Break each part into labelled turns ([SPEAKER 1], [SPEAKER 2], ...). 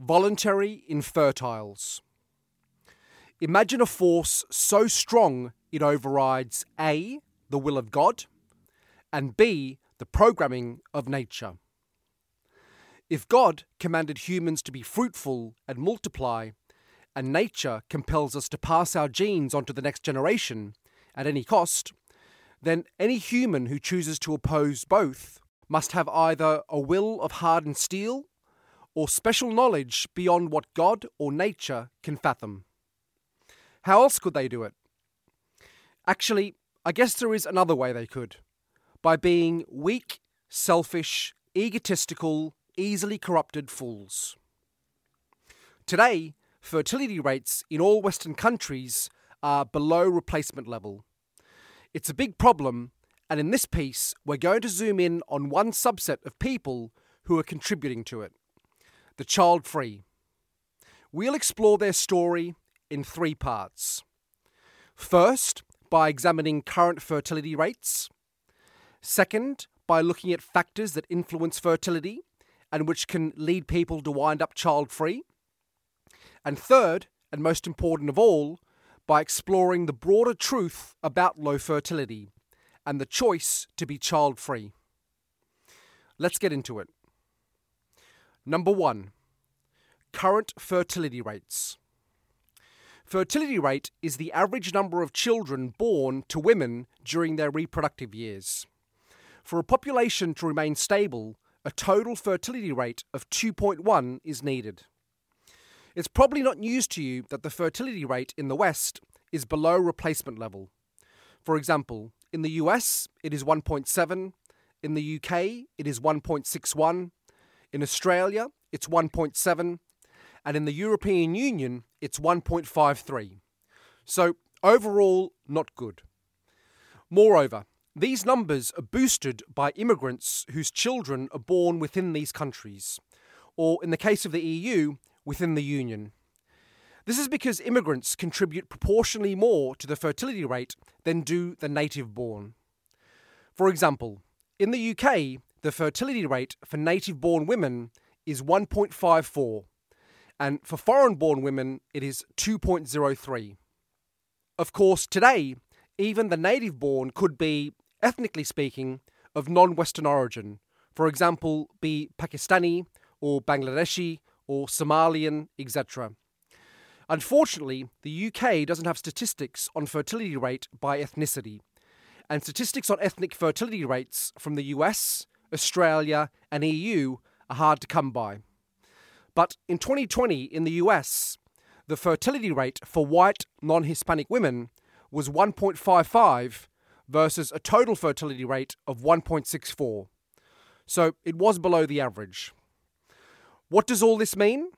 [SPEAKER 1] Voluntary infertiles. Imagine a force so strong it overrides A, the will of God, and B, the programming of nature. If God commanded humans to be fruitful and multiply, and nature compels us to pass our genes on to the next generation at any cost, then any human who chooses to oppose both must have either a will of hardened steel or special knowledge beyond what God or nature can fathom. How else could they do it? Actually, I guess there is another way they could by being weak, selfish, egotistical, easily corrupted fools. Today, fertility rates in all Western countries are below replacement level. It's a big problem, and in this piece, we're going to zoom in on one subset of people who are contributing to it the child free. We'll explore their story in three parts. First, by examining current fertility rates. Second, by looking at factors that influence fertility and which can lead people to wind up child free. And third, and most important of all, by exploring the broader truth about low fertility and the choice to be child free. Let's get into it. Number one, current fertility rates. Fertility rate is the average number of children born to women during their reproductive years. For a population to remain stable, a total fertility rate of 2.1 is needed. It's probably not news to you that the fertility rate in the West is below replacement level. For example, in the US, it is 1.7, in the UK, it is 1.61, in Australia, it's 1.7, and in the European Union, it's 1.53. So, overall, not good. Moreover, these numbers are boosted by immigrants whose children are born within these countries, or in the case of the EU, within the Union. This is because immigrants contribute proportionally more to the fertility rate than do the native born. For example, in the UK, the fertility rate for native born women is 1.54, and for foreign born women, it is 2.03. Of course, today, even the native born could be, ethnically speaking, of non Western origin, for example, be Pakistani or Bangladeshi or Somalian, etc. Unfortunately, the UK doesn't have statistics on fertility rate by ethnicity, and statistics on ethnic fertility rates from the US, Australia, and EU are hard to come by. But in 2020 in the US, the fertility rate for white non Hispanic women was 1.55 versus a total fertility rate of 1.64. So it was below the average. What does all this mean?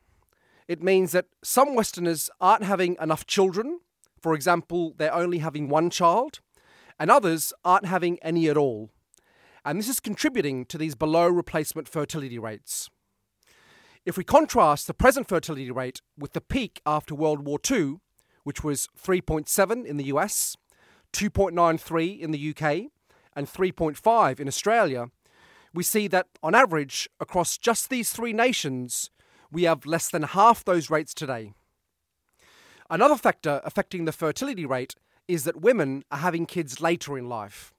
[SPEAKER 1] It means that some Westerners aren't having enough children, for example, they're only having one child, and others aren't having any at all. And this is contributing to these below replacement fertility rates. If we contrast the present fertility rate with the peak after World War II, which was 3.7 in the US, 2.93 in the UK, and 3.5 in Australia, we see that on average, across just these three nations, we have less than half those rates today. Another factor affecting the fertility rate is that women are having kids later in life.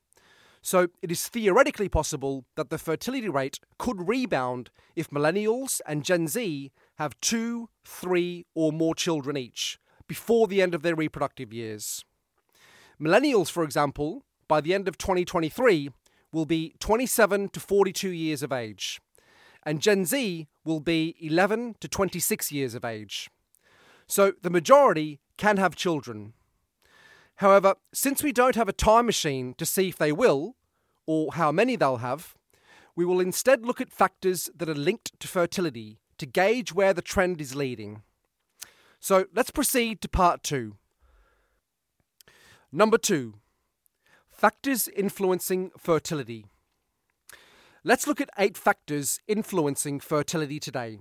[SPEAKER 1] So it is theoretically possible that the fertility rate could rebound if millennials and Gen Z have two, three, or more children each before the end of their reproductive years. Millennials, for example, by the end of 2023, will be 27 to 42 years of age, and Gen Z will be 11 to 26 years of age. So the majority can have children. However, since we don't have a time machine to see if they will, or how many they'll have, we will instead look at factors that are linked to fertility to gauge where the trend is leading. So let's proceed to part two. Number two factors influencing fertility. Let's look at eight factors influencing fertility today.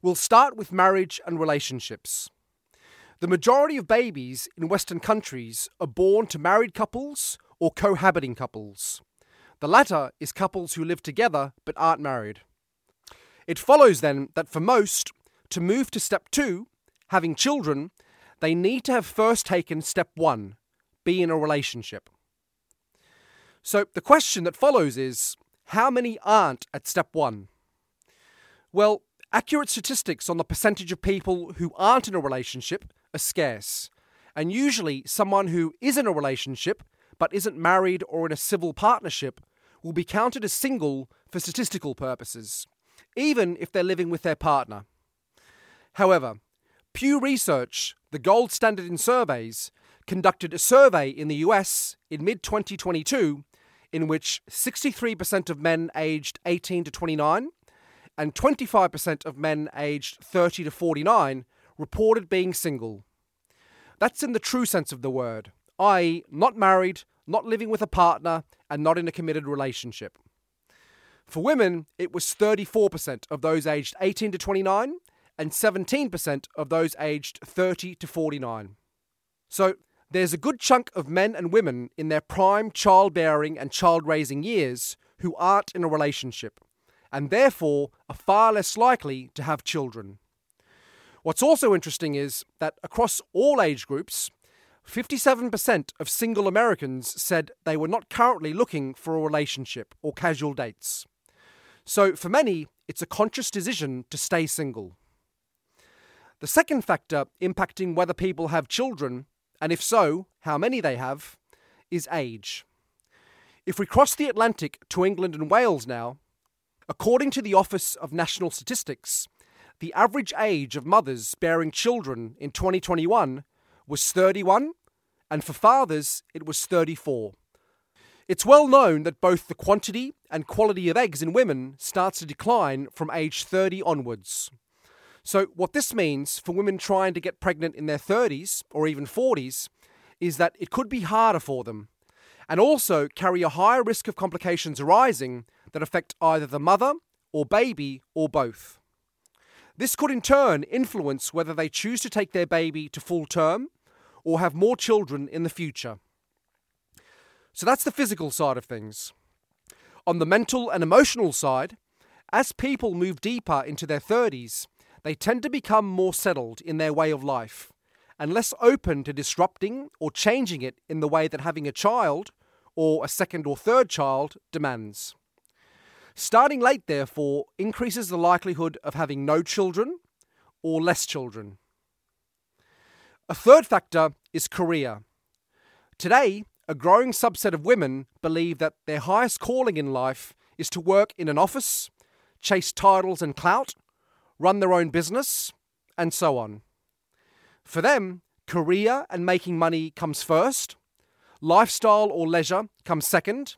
[SPEAKER 1] We'll start with marriage and relationships. The majority of babies in Western countries are born to married couples or cohabiting couples. The latter is couples who live together but aren't married. It follows then that for most, to move to step two, having children, they need to have first taken step one, be in a relationship. So the question that follows is how many aren't at step one? Well, accurate statistics on the percentage of people who aren't in a relationship are scarce, and usually someone who is in a relationship but isn't married or in a civil partnership will be counted as single for statistical purposes, even if they're living with their partner. However, Pew Research, the gold standard in surveys, conducted a survey in the US in mid 2022 in which 63% of men aged 18 to 29 and 25% of men aged 30 to 49 reported being single. That's in the true sense of the word, i.e., not married, not living with a partner, and not in a committed relationship. For women, it was 34% of those aged 18 to 29 and 17% of those aged 30 to 49. So, there's a good chunk of men and women in their prime childbearing and child raising years who aren't in a relationship, and therefore are far less likely to have children. What's also interesting is that across all age groups, 57% of single Americans said they were not currently looking for a relationship or casual dates. So, for many, it's a conscious decision to stay single. The second factor impacting whether people have children, and if so, how many they have, is age. If we cross the Atlantic to England and Wales now, according to the Office of National Statistics, the average age of mothers bearing children in 2021 was 31, and for fathers, it was 34. It's well known that both the quantity and quality of eggs in women starts to decline from age 30 onwards. So, what this means for women trying to get pregnant in their 30s or even 40s is that it could be harder for them and also carry a higher risk of complications arising that affect either the mother or baby or both. This could in turn influence whether they choose to take their baby to full term or have more children in the future. So that's the physical side of things. On the mental and emotional side, as people move deeper into their 30s, they tend to become more settled in their way of life and less open to disrupting or changing it in the way that having a child or a second or third child demands. Starting late, therefore, increases the likelihood of having no children or less children. A third factor is career. Today, a growing subset of women believe that their highest calling in life is to work in an office, chase titles and clout, run their own business, and so on. For them, career and making money comes first, lifestyle or leisure comes second,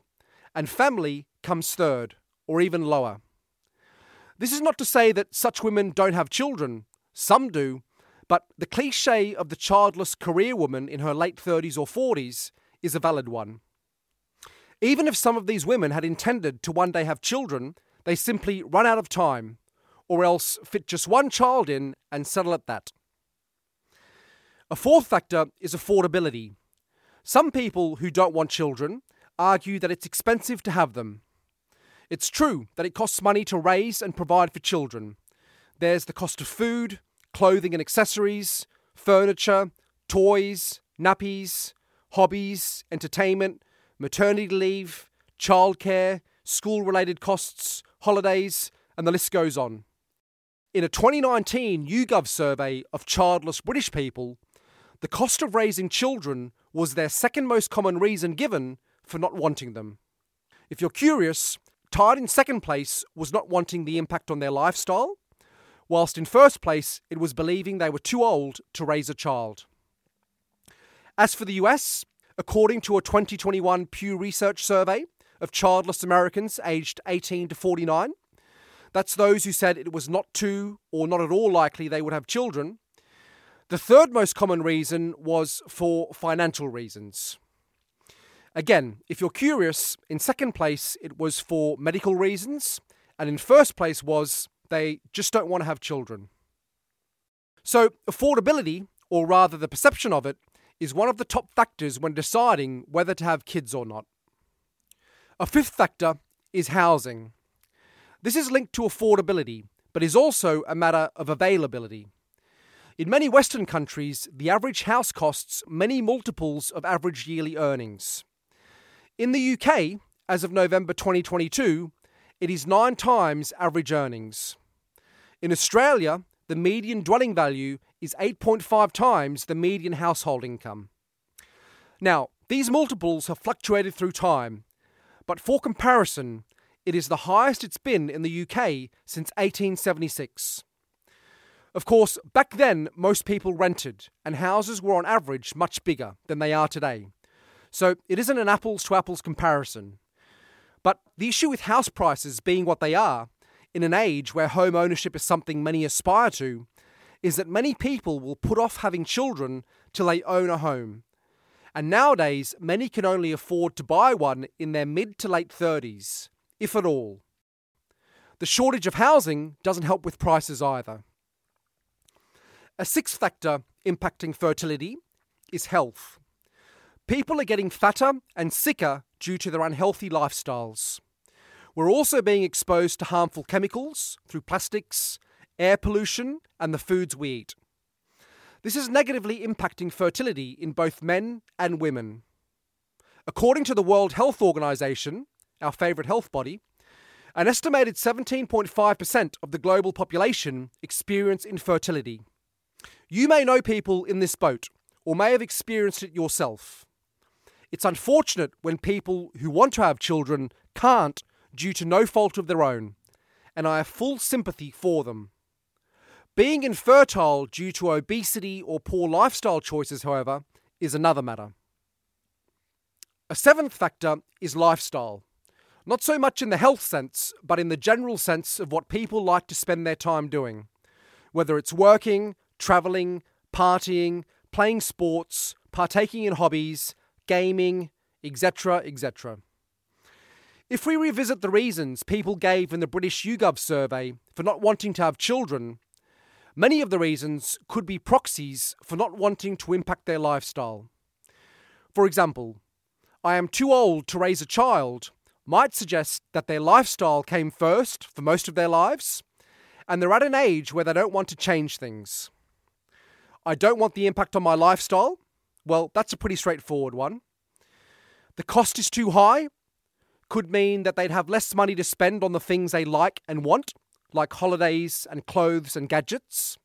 [SPEAKER 1] and family comes third or even lower. This is not to say that such women don't have children, some do, but the cliche of the childless career woman in her late 30s or 40s is a valid one. Even if some of these women had intended to one day have children, they simply run out of time, or else fit just one child in and settle at that. A fourth factor is affordability. Some people who don't want children argue that it's expensive to have them. It's true that it costs money to raise and provide for children. There's the cost of food, clothing and accessories, furniture, toys, nappies, hobbies, entertainment, maternity leave, childcare, school related costs, holidays, and the list goes on. In a 2019 YouGov survey of childless British people, the cost of raising children was their second most common reason given for not wanting them. If you're curious, Tied in second place was not wanting the impact on their lifestyle, whilst in first place it was believing they were too old to raise a child. As for the US, according to a 2021 Pew Research survey of childless Americans aged 18 to 49, that's those who said it was not too or not at all likely they would have children. The third most common reason was for financial reasons. Again, if you're curious, in second place it was for medical reasons, and in first place was they just don't want to have children. So, affordability, or rather the perception of it, is one of the top factors when deciding whether to have kids or not. A fifth factor is housing. This is linked to affordability, but is also a matter of availability. In many Western countries, the average house costs many multiples of average yearly earnings. In the UK, as of November 2022, it is nine times average earnings. In Australia, the median dwelling value is 8.5 times the median household income. Now, these multiples have fluctuated through time, but for comparison, it is the highest it's been in the UK since 1876. Of course, back then, most people rented, and houses were on average much bigger than they are today. So it isn't an apples to apples comparison. But the issue with house prices being what they are, in an age where home ownership is something many aspire to, is that many people will put off having children till they own a home. And nowadays, many can only afford to buy one in their mid to late 30s, if at all. The shortage of housing doesn't help with prices either. A sixth factor impacting fertility is health. People are getting fatter and sicker due to their unhealthy lifestyles. We're also being exposed to harmful chemicals through plastics, air pollution, and the foods we eat. This is negatively impacting fertility in both men and women. According to the World Health Organization, our favourite health body, an estimated 17.5% of the global population experience infertility. You may know people in this boat, or may have experienced it yourself. It's unfortunate when people who want to have children can't due to no fault of their own, and I have full sympathy for them. Being infertile due to obesity or poor lifestyle choices, however, is another matter. A seventh factor is lifestyle. Not so much in the health sense, but in the general sense of what people like to spend their time doing. Whether it's working, traveling, partying, playing sports, partaking in hobbies, gaming, etc., etc. If we revisit the reasons people gave in the British YouGov survey for not wanting to have children, many of the reasons could be proxies for not wanting to impact their lifestyle. For example, I am too old to raise a child might suggest that their lifestyle came first for most of their lives, and they're at an age where they don't want to change things. I don't want the impact on my lifestyle. Well, that's a pretty straightforward one. The cost is too high could mean that they'd have less money to spend on the things they like and want, like holidays and clothes and gadgets.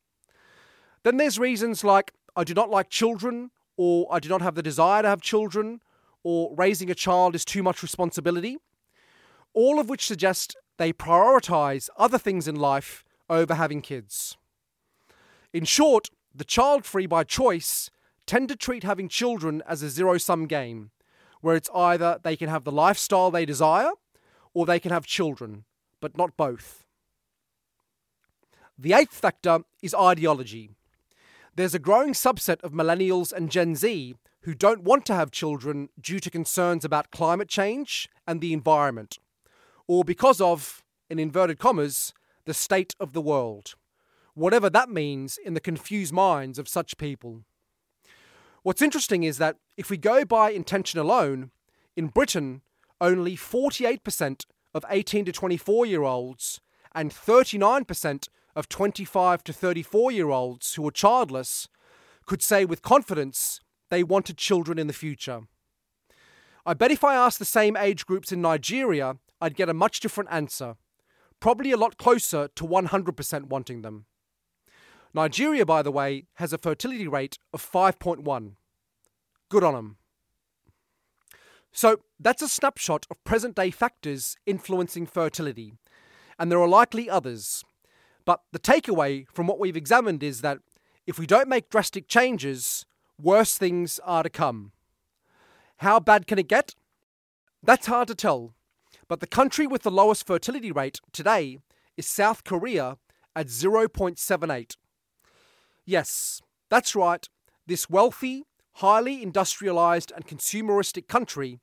[SPEAKER 1] Then there's reasons like I do not like children, or I do not have the desire to have children, or raising a child is too much responsibility. All of which suggest they prioritize other things in life over having kids. In short, the child free by choice tend to treat having children as a zero sum game, where it's either they can have the lifestyle they desire or they can have children, but not both. The eighth factor is ideology. There's a growing subset of millennials and Gen Z who don't want to have children due to concerns about climate change and the environment, or because of, in inverted commas, the state of the world whatever that means in the confused minds of such people. What's interesting is that if we go by intention alone, in Britain, only 48% of 18 to 24 year olds and 39% of 25 to 34 year olds who are childless could say with confidence they wanted children in the future. I bet if I asked the same age groups in Nigeria, I'd get a much different answer, probably a lot closer to 100% wanting them. Nigeria, by the way, has a fertility rate of 5.1. Good on them. So that's a snapshot of present day factors influencing fertility, and there are likely others. But the takeaway from what we've examined is that if we don't make drastic changes, worse things are to come. How bad can it get? That's hard to tell, but the country with the lowest fertility rate today is South Korea at 0.78. Yes, that's right. This wealthy, highly industrialized, and consumeristic country,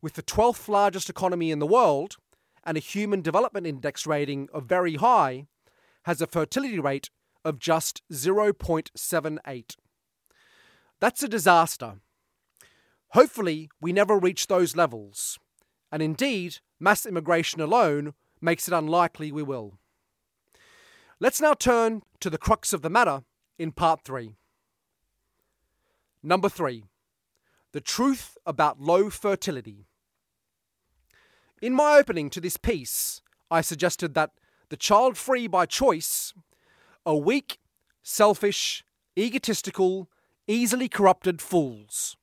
[SPEAKER 1] with the 12th largest economy in the world and a Human Development Index rating of very high, has a fertility rate of just 0.78. That's a disaster. Hopefully, we never reach those levels, and indeed, mass immigration alone makes it unlikely we will. Let's now turn to the crux of the matter in part three. Number three, the truth about low fertility. In my opening to this piece, I suggested that the child free by choice are weak, selfish, egotistical, easily corrupted fools.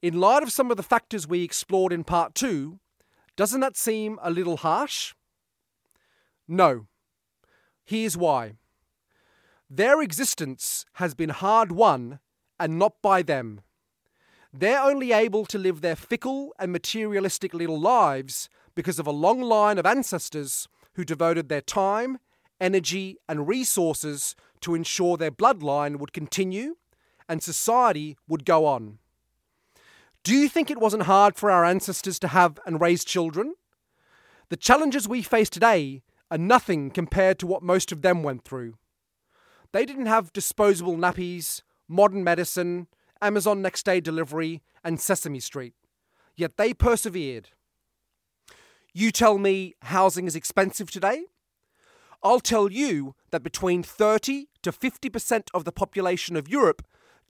[SPEAKER 1] In light of some of the factors we explored in part two, doesn't that seem a little harsh? No. Here's why. Their existence has been hard won and not by them. They're only able to live their fickle and materialistic little lives because of a long line of ancestors who devoted their time, energy, and resources to ensure their bloodline would continue and society would go on. Do you think it wasn't hard for our ancestors to have and raise children? The challenges we face today are nothing compared to what most of them went through. They didn't have disposable nappies, modern medicine, Amazon next day delivery, and Sesame Street. Yet they persevered. You tell me housing is expensive today? I'll tell you that between 30 to 50% of the population of Europe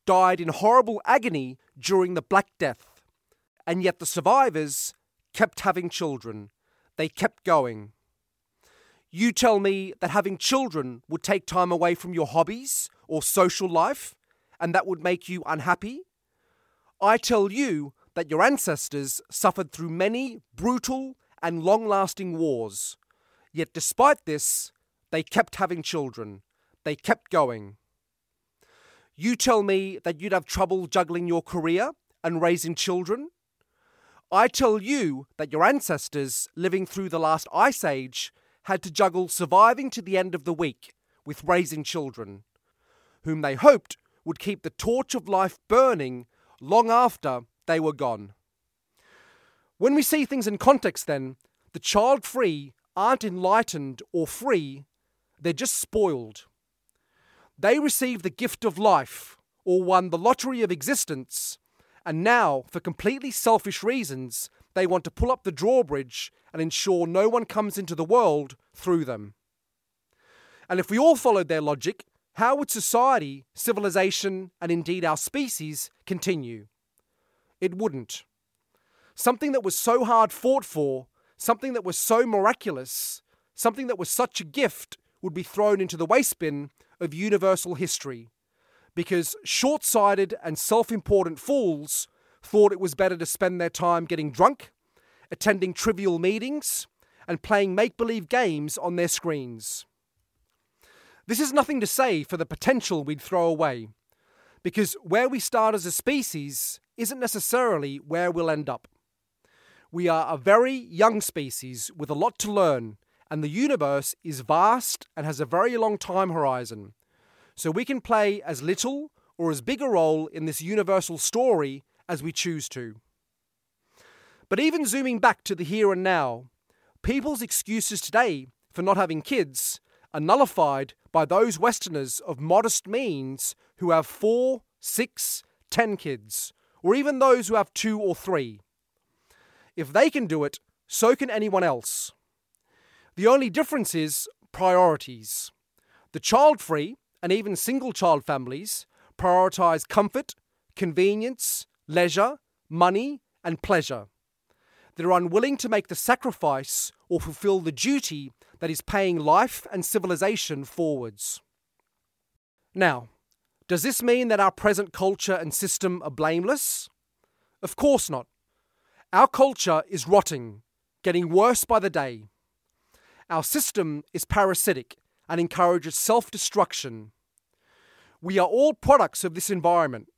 [SPEAKER 1] died in horrible agony during the Black Death. And yet the survivors kept having children. They kept going. You tell me that having children would take time away from your hobbies or social life, and that would make you unhappy? I tell you that your ancestors suffered through many brutal and long lasting wars. Yet despite this, they kept having children. They kept going. You tell me that you'd have trouble juggling your career and raising children? I tell you that your ancestors, living through the last ice age, had to juggle surviving to the end of the week with raising children, whom they hoped would keep the torch of life burning long after they were gone. When we see things in context, then, the child free aren't enlightened or free, they're just spoiled. They received the gift of life or won the lottery of existence, and now, for completely selfish reasons, they want to pull up the drawbridge and ensure no one comes into the world through them. And if we all followed their logic, how would society, civilization, and indeed our species continue? It wouldn't. Something that was so hard fought for, something that was so miraculous, something that was such a gift, would be thrown into the waste bin of universal history because short sighted and self important fools thought it was better to spend their time getting drunk, attending trivial meetings, and playing make believe games on their screens. This is nothing to say for the potential we'd throw away, because where we start as a species isn't necessarily where we'll end up. We are a very young species with a lot to learn and the universe is vast and has a very long time horizon. So we can play as little or as big a role in this universal story as we choose to. But even zooming back to the here and now, people's excuses today for not having kids are nullified by those Westerners of modest means who have four, six, ten kids, or even those who have two or three. If they can do it, so can anyone else. The only difference is priorities. The child free and even single child families prioritize comfort, convenience, leisure, money, and pleasure. They're unwilling to make the sacrifice or fulfill the duty that is paying life and civilization forwards. Now, does this mean that our present culture and system are blameless? Of course not. Our culture is rotting, getting worse by the day. Our system is parasitic and encourages self destruction. We are all products of this environment.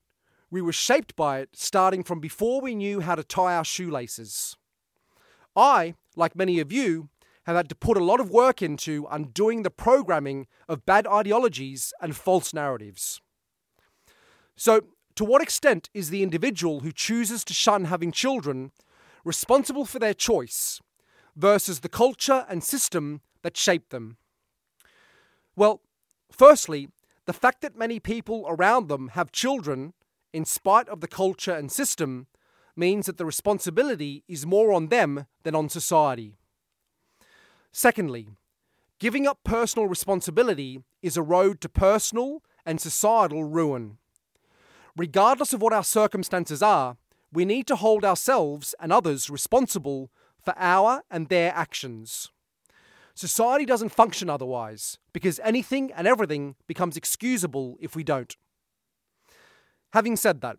[SPEAKER 1] We were shaped by it starting from before we knew how to tie our shoelaces. I, like many of you, have had to put a lot of work into undoing the programming of bad ideologies and false narratives. So, to what extent is the individual who chooses to shun having children responsible for their choice versus the culture and system that shape them? Well, firstly, the fact that many people around them have children in spite of the culture and system, means that the responsibility is more on them than on society. Secondly, giving up personal responsibility is a road to personal and societal ruin. Regardless of what our circumstances are, we need to hold ourselves and others responsible for our and their actions. Society doesn't function otherwise, because anything and everything becomes excusable if we don't. Having said that,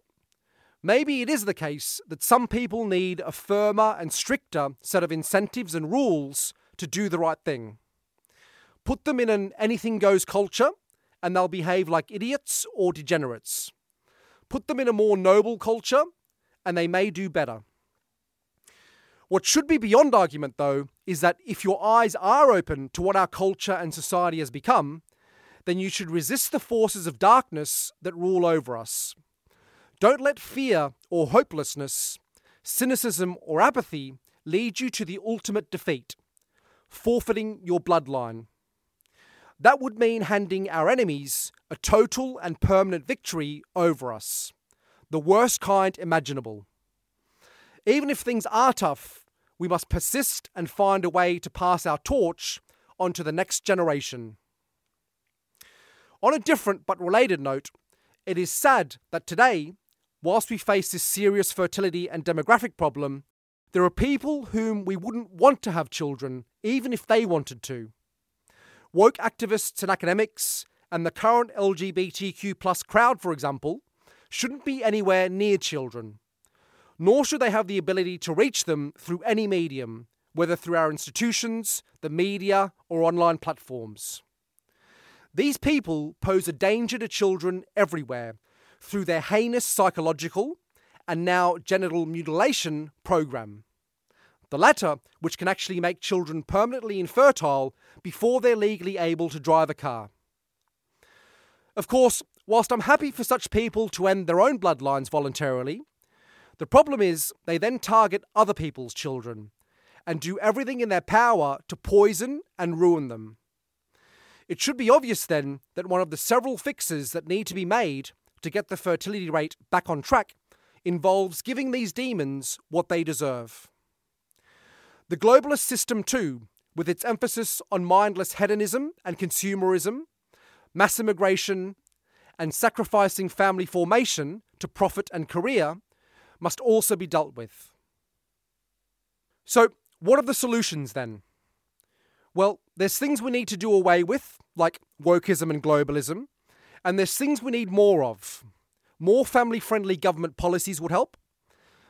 [SPEAKER 1] maybe it is the case that some people need a firmer and stricter set of incentives and rules to do the right thing. Put them in an anything goes culture, and they'll behave like idiots or degenerates. Put them in a more noble culture, and they may do better. What should be beyond argument, though, is that if your eyes are open to what our culture and society has become, then you should resist the forces of darkness that rule over us. Don't let fear or hopelessness, cynicism or apathy lead you to the ultimate defeat, forfeiting your bloodline. That would mean handing our enemies a total and permanent victory over us, the worst kind imaginable. Even if things are tough, we must persist and find a way to pass our torch on to the next generation. On a different but related note, it is sad that today, whilst we face this serious fertility and demographic problem, there are people whom we wouldn't want to have children, even if they wanted to. Woke activists and academics, and the current LGBTQ plus crowd, for example, shouldn't be anywhere near children nor should they have the ability to reach them through any medium, whether through our institutions, the media, or online platforms. These people pose a danger to children everywhere through their heinous psychological and now genital mutilation program. The latter, which can actually make children permanently infertile before they're legally able to drive a car. Of course, whilst I'm happy for such people to end their own bloodlines voluntarily, the problem is they then target other people's children and do everything in their power to poison and ruin them. It should be obvious then that one of the several fixes that need to be made to get the fertility rate back on track involves giving these demons what they deserve. The globalist system, too, with its emphasis on mindless hedonism and consumerism, mass immigration, and sacrificing family formation to profit and career, must also be dealt with. So, what are the solutions then? Well, there's things we need to do away with, like wokeism and globalism, and there's things we need more of. More family friendly government policies would help,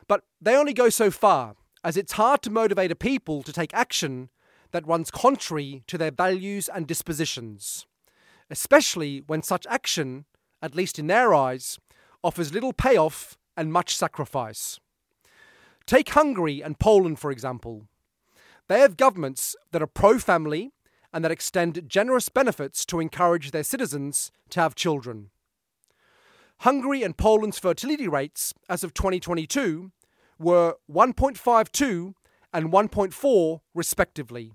[SPEAKER 1] but they only go so far, as it's hard to motivate a people to take action that runs contrary to their values and dispositions, especially when such action, at least in their eyes, offers little payoff and much sacrifice. Take Hungary and Poland, for example. They have governments that are pro family and that extend generous benefits to encourage their citizens to have children. Hungary and Poland's fertility rates, as of 2022, were 1.52 and 1.4, respectively.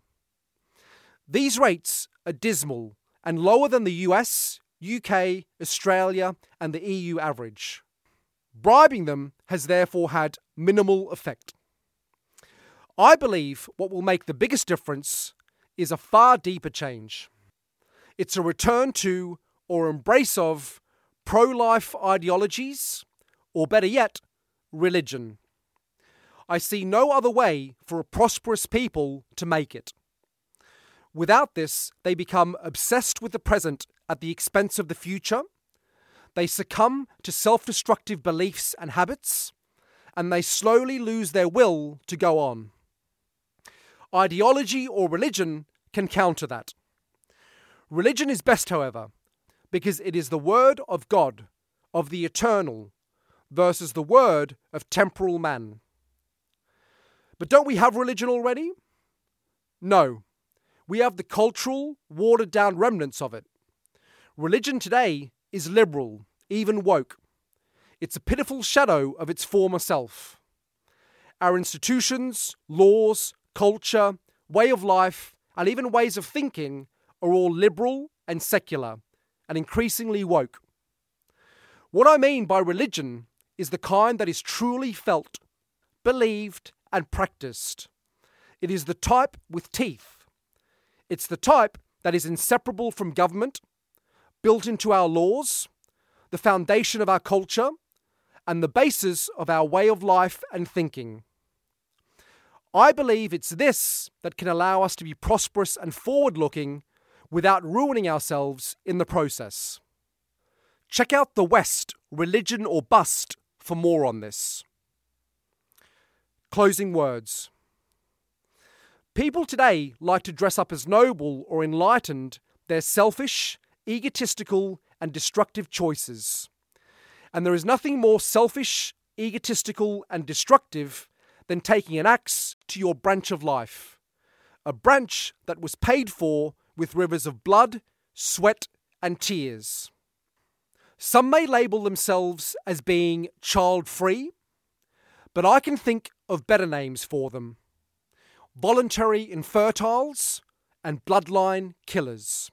[SPEAKER 1] These rates are dismal and lower than the US, UK, Australia, and the EU average. Bribing them has therefore had minimal effect. I believe what will make the biggest difference is a far deeper change. It's a return to or embrace of pro life ideologies, or better yet, religion. I see no other way for a prosperous people to make it. Without this, they become obsessed with the present at the expense of the future they succumb to self destructive beliefs and habits, and they slowly lose their will to go on. Ideology or religion can counter that. Religion is best, however, because it is the word of God, of the eternal, versus the word of temporal man. But don't we have religion already? No. We have the cultural, watered down remnants of it. Religion today is liberal, even woke. It's a pitiful shadow of its former self. Our institutions, laws, culture, way of life, and even ways of thinking are all liberal and secular, and increasingly woke. What I mean by religion is the kind that is truly felt, believed, and practiced. It is the type with teeth. It's the type that is inseparable from government, built into our laws, the foundation of our culture, and the basis of our way of life and thinking. I believe it's this that can allow us to be prosperous and forward looking without ruining ourselves in the process. Check out The West, Religion or Bust for more on this. Closing words. People today like to dress up as noble or enlightened they're selfish, egotistical, and destructive choices. And there is nothing more selfish, egotistical, and destructive than taking an axe to your branch of life. A branch that was paid for with rivers of blood, sweat, and tears. Some may label themselves as being child free, but I can think of better names for them voluntary infertiles and bloodline killers.